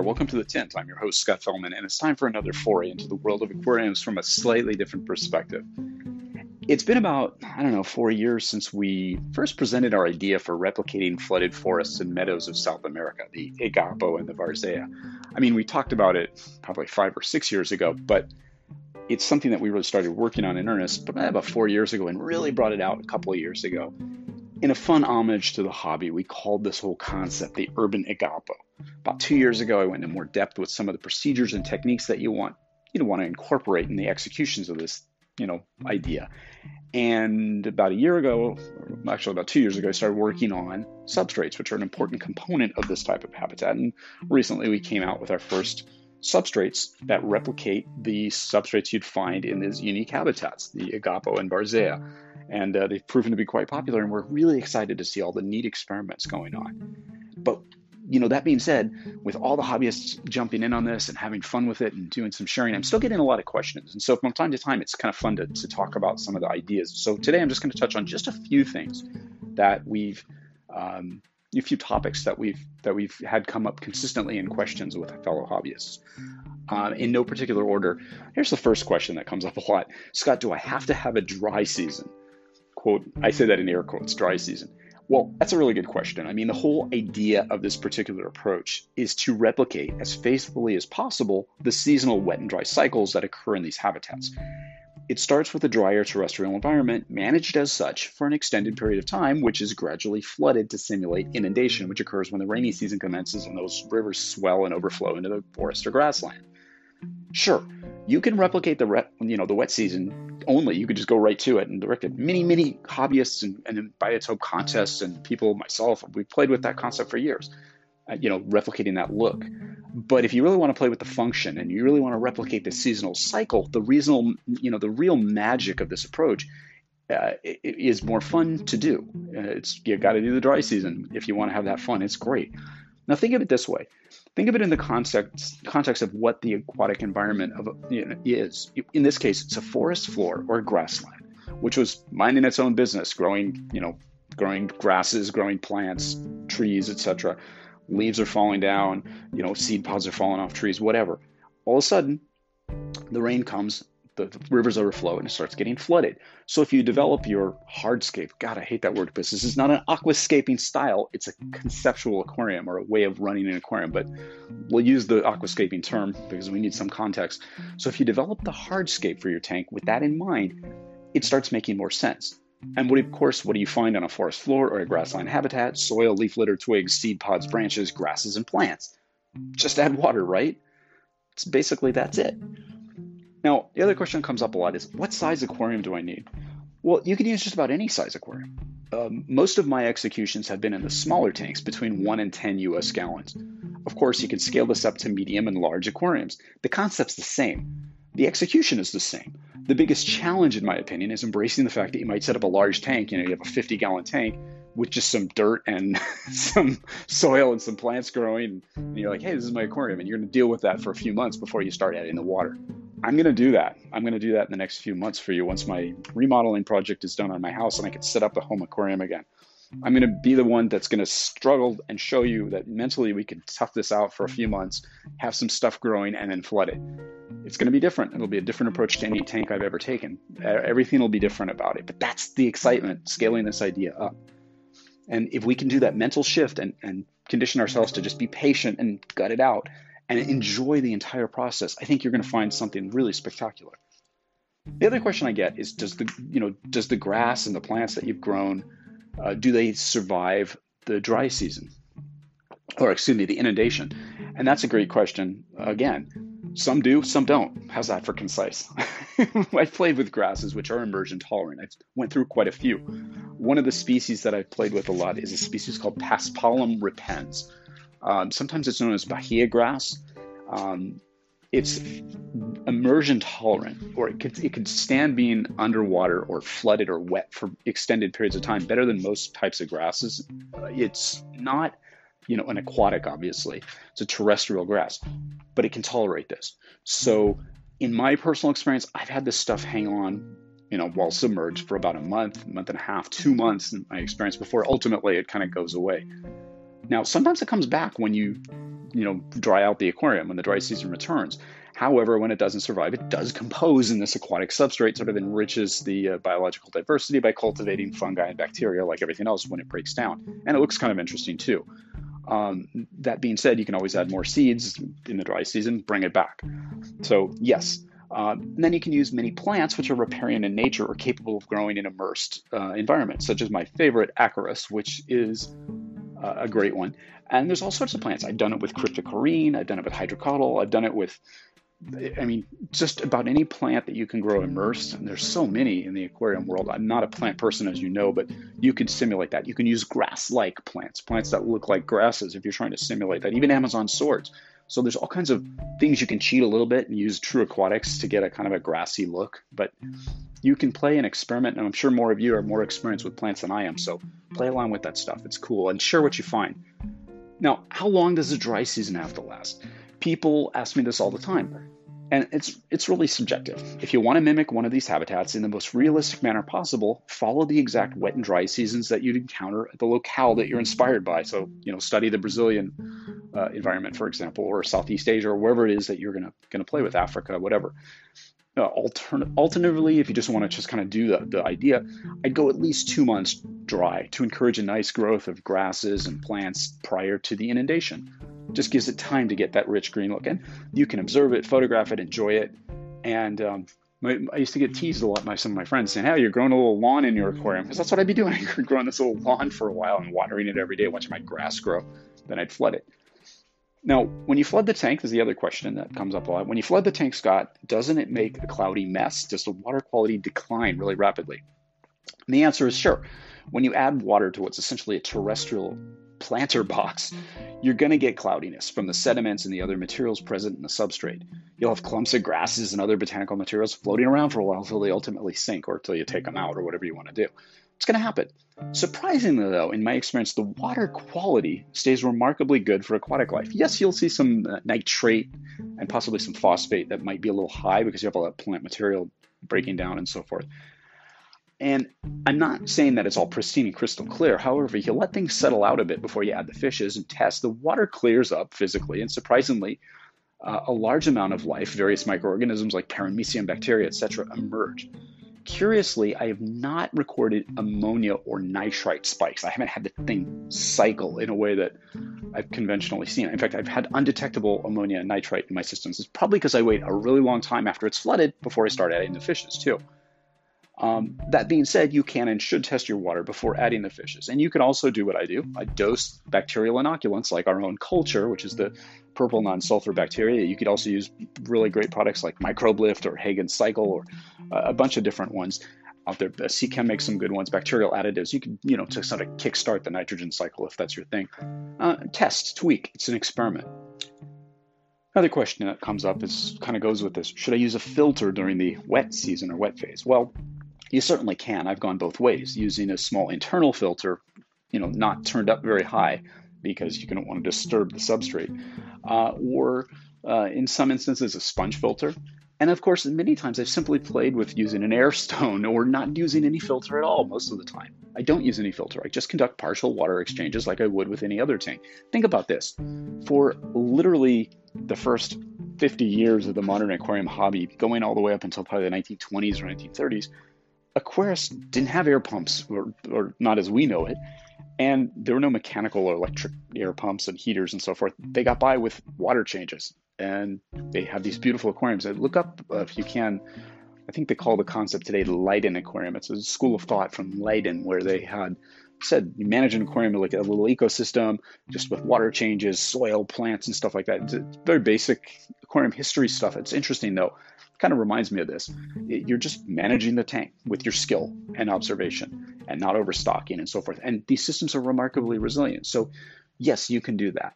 There, welcome to the Tint. I'm your host, Scott Fellman, and it's time for another foray into the world of aquariums from a slightly different perspective. It's been about, I don't know, four years since we first presented our idea for replicating flooded forests and meadows of South America, the Igapo and the Varzea. I mean, we talked about it probably five or six years ago, but it's something that we really started working on in earnest about four years ago and really brought it out a couple of years ago. In a fun homage to the hobby, we called this whole concept the urban igapo. About two years ago, I went into more depth with some of the procedures and techniques that you want you know want to incorporate in the executions of this you know idea. And about a year ago, actually about two years ago, I started working on substrates, which are an important component of this type of habitat. And recently, we came out with our first substrates that replicate the substrates you'd find in these unique habitats, the Igapo and Varzea. And uh, they've proven to be quite popular, and we're really excited to see all the neat experiments going on. But you know, that being said, with all the hobbyists jumping in on this and having fun with it and doing some sharing, I'm still getting a lot of questions. And so from time to time, it's kind of fun to, to talk about some of the ideas. So today I'm just going to touch on just a few things that we've um, a few topics that we've that we've had come up consistently in questions with fellow hobbyists. Uh, in no particular order, here's the first question that comes up a lot: Scott, do I have to have a dry season? Quote: I say that in air quotes, dry season. Well, that's a really good question. I mean, the whole idea of this particular approach is to replicate as faithfully as possible the seasonal wet and dry cycles that occur in these habitats. It starts with a drier terrestrial environment managed as such for an extended period of time, which is gradually flooded to simulate inundation, which occurs when the rainy season commences and those rivers swell and overflow into the forest or grassland. Sure, you can replicate the re- you know the wet season only. You could just go right to it and direct it. Many many hobbyists and, and Biotope contests and people myself we played with that concept for years. Uh, you know, replicating that look. But if you really want to play with the function and you really want to replicate the seasonal cycle, the reasonable, you know, the real magic of this approach uh, is more fun to do. Uh, it's you got to do the dry season if you want to have that fun. It's great. Now think of it this way. Think of it in the context context of what the aquatic environment of you know, is. In this case, it's a forest floor or grassland, which was minding its own business, growing you know, growing grasses, growing plants, trees, etc leaves are falling down, you know, seed pods are falling off trees, whatever. All of a sudden, the rain comes, the, rivers overflow, and it starts getting flooded. So if you develop your hardscape, God, I hate that word because this is not an aquascaping style. It's a conceptual aquarium or a way of running an aquarium, but we'll use the aquascaping term because we need some context. So if you develop the hardscape for your tank with that in mind, it starts making more sense. And what, of course, what do you find on a forest floor or a grassland habitat? Soil, leaf litter, twigs, seed pods, branches, grasses, and plants. Just add water, right? It's basically that's it. Now, the other question that comes up a lot is what size aquarium do I need? Well, you can use just about any size aquarium. Um, most of my executions have been in the smaller tanks between 1 and 10 US gallons. Of course, you can scale this up to medium and large aquariums. The concept's the same. The execution is the same. The biggest challenge, in my opinion, is embracing the fact that you might set up a large tank. You know, you have a 50 gallon tank with just some dirt and some soil and some plants growing. And you're like, hey, this is my aquarium. And you're going to deal with that for a few months before you start adding the water. I'm going to do that. I'm going to do that in the next few months for you once my remodeling project is done on my house and I can set up a home aquarium again. I'm going to be the one that's going to struggle and show you that mentally we can tough this out for a few months, have some stuff growing, and then flood it. It's going to be different. It'll be a different approach to any tank I've ever taken. Everything will be different about it. But that's the excitement, scaling this idea up. And if we can do that mental shift and, and condition ourselves to just be patient and gut it out and enjoy the entire process, I think you're going to find something really spectacular. The other question I get is does the you know does the grass and the plants that you've grown uh, do they survive the dry season? Or, excuse me, the inundation? And that's a great question. Again, some do, some don't. How's that for concise? I've played with grasses which are immersion tolerant. I went through quite a few. One of the species that I've played with a lot is a species called Paspalum repens. Um, sometimes it's known as Bahia grass. Um, it's immersion tolerant, or it could, it could stand being underwater or flooded or wet for extended periods of time better than most types of grasses. Uh, it's not, you know, an aquatic, obviously. It's a terrestrial grass, but it can tolerate this. So, in my personal experience, I've had this stuff hang on, you know, while submerged for about a month, month and a half, two months in my experience before ultimately it kind of goes away. Now, sometimes it comes back when you you know, dry out the aquarium when the dry season returns. However, when it doesn't survive, it does compose in this aquatic substrate, sort of enriches the uh, biological diversity by cultivating fungi and bacteria like everything else when it breaks down. And it looks kind of interesting too. Um, that being said, you can always add more seeds in the dry season, bring it back. So, yes. Uh, then you can use many plants which are riparian in nature or capable of growing in immersed uh, environments, such as my favorite, Acorus, which is a great one. And there's all sorts of plants. I've done it with cryptocoryne, I've done it with hydrocotyle, I've done it with, I mean, just about any plant that you can grow immersed. And there's so many in the aquarium world. I'm not a plant person, as you know, but you can simulate that. You can use grass like plants, plants that look like grasses if you're trying to simulate that, even Amazon swords. So there's all kinds of things you can cheat a little bit and use true aquatics to get a kind of a grassy look. But you can play and experiment, and I'm sure more of you are more experienced with plants than I am. So play along with that stuff. It's cool and share what you find. Now, how long does a dry season have to last? People ask me this all the time. And it's it's really subjective. If you want to mimic one of these habitats in the most realistic manner possible, follow the exact wet and dry seasons that you'd encounter at the locale that you're inspired by. So, you know, study the Brazilian uh, environment, for example, or Southeast Asia, or wherever it is that you're gonna gonna play with Africa, whatever. Uh, altern- alternatively, if you just want to just kind of do the, the idea, I'd go at least two months dry to encourage a nice growth of grasses and plants prior to the inundation. Just gives it time to get that rich green look. And you can observe it, photograph it, enjoy it. And um, I used to get teased a lot by some of my friends saying, Hey, you're growing a little lawn in your aquarium. Because that's what I'd be doing. I'd growing this little lawn for a while and watering it every day, watching my grass grow. Then I'd flood it. Now, when you flood the tank, is the other question that comes up a lot. When you flood the tank, Scott, doesn't it make a cloudy mess? Does the water quality decline really rapidly? And the answer is sure. When you add water to what's essentially a terrestrial planter box, you're going to get cloudiness from the sediments and the other materials present in the substrate. You'll have clumps of grasses and other botanical materials floating around for a while until they ultimately sink or until you take them out or whatever you want to do. It's going to happen. Surprisingly, though, in my experience, the water quality stays remarkably good for aquatic life. Yes, you'll see some uh, nitrate and possibly some phosphate that might be a little high because you have all that plant material breaking down and so forth. And I'm not saying that it's all pristine and crystal clear. However, you let things settle out a bit before you add the fishes and test, the water clears up physically. And surprisingly, uh, a large amount of life, various microorganisms like paramecium bacteria, etc., emerge. Curiously, I have not recorded ammonia or nitrite spikes. I haven't had the thing cycle in a way that I've conventionally seen. In fact, I've had undetectable ammonia and nitrite in my systems. It's probably because I wait a really long time after it's flooded before I start adding the fishes, too. Um, that being said, you can and should test your water before adding the fishes. And you can also do what I do. I dose bacterial inoculants like our own culture, which is the purple non-sulfur bacteria. You could also use really great products like MicrobeLift or Hagen Cycle or uh, a bunch of different ones out there. Uh, Seachem makes some good ones. Bacterial additives. You can, you know, to sort of kickstart the nitrogen cycle if that's your thing. Uh, test, tweak. It's an experiment. Another question that comes up is kind of goes with this: Should I use a filter during the wet season or wet phase? Well, you certainly can. I've gone both ways, using a small internal filter, you know, not turned up very high because you don't want to disturb the substrate, uh, or uh, in some instances a sponge filter. And of course, many times I've simply played with using an air stone or not using any filter at all most of the time. I don't use any filter. I just conduct partial water exchanges like I would with any other tank. Think about this. For literally the first 50 years of the modern aquarium hobby, going all the way up until probably the 1920s or 1930s, Aquarius didn't have air pumps, or, or not as we know it, and there were no mechanical or electric air pumps and heaters and so forth. They got by with water changes, and they have these beautiful aquariums. look up uh, if you can. I think they call the concept today the Leiden Aquarium. It's a school of thought from Leiden where they had said you manage an aquarium like a little ecosystem, just with water changes, soil, plants, and stuff like that. It's very basic aquarium history stuff. It's interesting though kind of reminds me of this. You're just managing the tank with your skill and observation and not overstocking and so forth. And these systems are remarkably resilient. So yes, you can do that.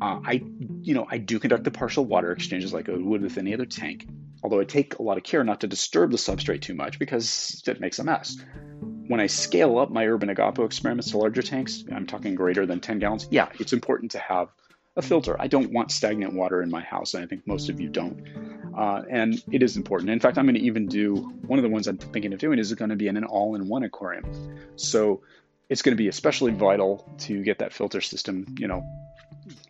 Uh, I, you know, I do conduct the partial water exchanges like I would with any other tank, although I take a lot of care not to disturb the substrate too much because it makes a mess. When I scale up my urban igapo experiments to larger tanks, I'm talking greater than 10 gallons, yeah, it's important to have a filter. I don't want stagnant water in my house, and I think most of you don't. Uh, and it is important. In fact, I'm going to even do one of the ones I'm thinking of doing is going to be in an all in one aquarium. So it's going to be especially vital to get that filter system, you know,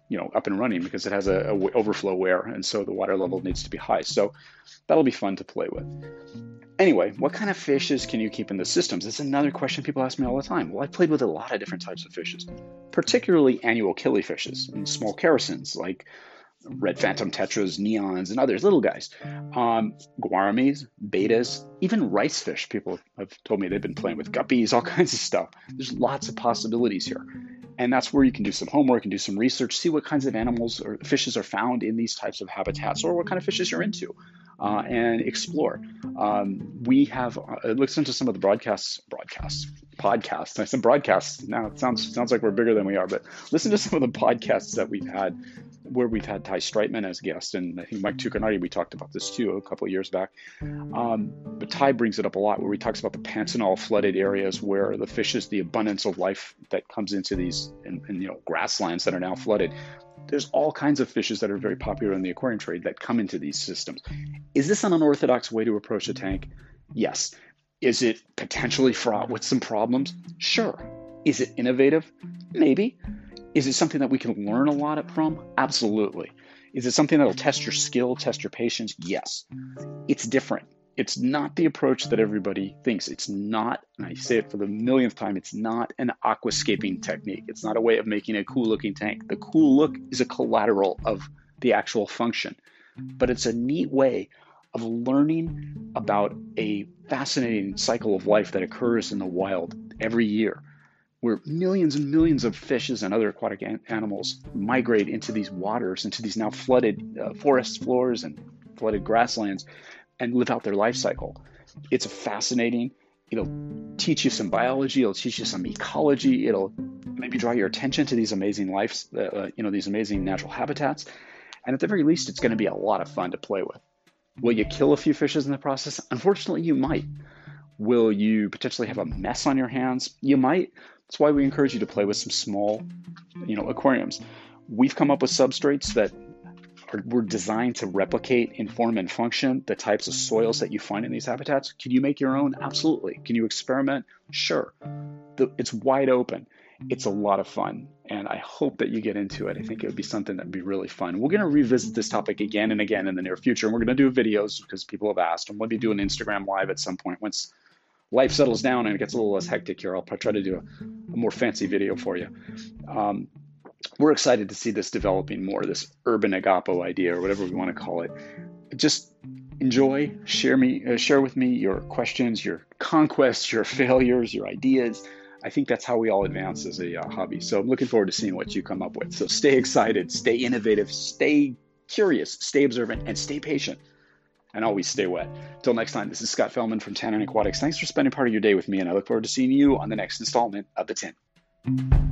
you know, up and running because it has a, a overflow weir, and so the water level needs to be high. So that'll be fun to play with. Anyway, what kind of fishes can you keep in the systems? That's another question people ask me all the time. Well, I played with a lot of different types of fishes, particularly annual killifishes and small characins like red phantom tetras, neons, and others, little guys. Um, gouramis, bettas, even rice fish. People have told me they've been playing with guppies, all kinds of stuff. There's lots of possibilities here. And that's where you can do some homework and do some research, see what kinds of animals or fishes are found in these types of habitats or what kind of fishes you're into. Uh, and explore. Um, we have uh, listened to some of the broadcasts, broadcasts, podcasts. I said broadcasts. Now it sounds sounds like we're bigger than we are, but listen to some of the podcasts that we've had where we've had Tai Strietman as guest, and I think Mike Tuccinardi, we talked about this too a couple of years back. Um, but Ty brings it up a lot where he talks about the Pantanal flooded areas where the fishes, the abundance of life that comes into these, and, and you know, grasslands that are now flooded. There's all kinds of fishes that are very popular in the aquarium trade that come into these systems. Is this an unorthodox way to approach a tank? Yes. Is it potentially fraught with some problems? Sure. Is it innovative? Maybe. Is it something that we can learn a lot from? Absolutely. Is it something that'll test your skill, test your patience? Yes. It's different. It's not the approach that everybody thinks. It's not, and I say it for the millionth time, it's not an aquascaping technique. It's not a way of making a cool looking tank. The cool look is a collateral of the actual function, but it's a neat way of learning about a fascinating cycle of life that occurs in the wild every year where millions and millions of fishes and other aquatic an- animals migrate into these waters, into these now flooded uh, forest floors and flooded grasslands, and live out their life cycle. It's a fascinating. It'll teach you some biology. It'll teach you some ecology. It'll maybe draw your attention to these amazing lives, uh, uh you know, these amazing natural habitats. And at the very least, it's going to be a lot of fun to play with. Will you kill a few fishes in the process? Unfortunately, you might. Will you potentially have a mess on your hands? You might. That's why we encourage you to play with some small, you know, aquariums. We've come up with substrates that are, were designed to replicate in form and function the types of soils that you find in these habitats. Can you make your own? Absolutely. Can you experiment? Sure. The, it's wide open. It's a lot of fun, and I hope that you get into it. I think it would be something that would be really fun. We're going to revisit this topic again and again in the near future, and we're going to do videos because people have asked, and we'll be doing Instagram live at some point once life settles down and it gets a little less hectic here, I'll try to do a, a more fancy video for you. Um, we're excited to see this developing more, this urban igapo idea or whatever we want to call it. Just enjoy, share me, uh, share with me your questions, your conquests, your failures, your ideas. I think that's how we all advance as a uh, hobby. So I'm looking forward to seeing what you come up with. So stay excited, stay innovative, stay curious, stay observant, and stay patient and always stay wet. Until next time, this is Scott Fellman from Tannin Aquatics. Thanks for spending part of your day with me, and I look forward to seeing you on the next installment of The Tint.